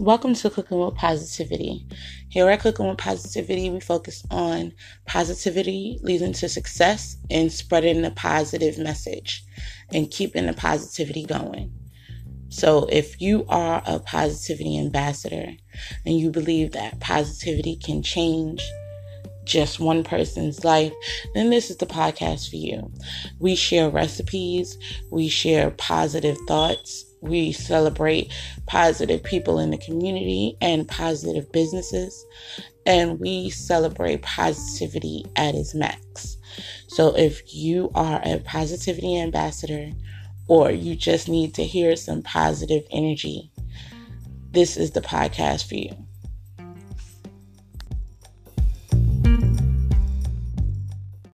Welcome to Cooking with Positivity. Here at Cooking with Positivity, we focus on positivity leading to success and spreading the positive message and keeping the positivity going. So, if you are a positivity ambassador and you believe that positivity can change just one person's life, then this is the podcast for you. We share recipes, we share positive thoughts, we celebrate positive people in the community and positive businesses, and we celebrate positivity at its max. So, if you are a positivity ambassador or you just need to hear some positive energy, this is the podcast for you.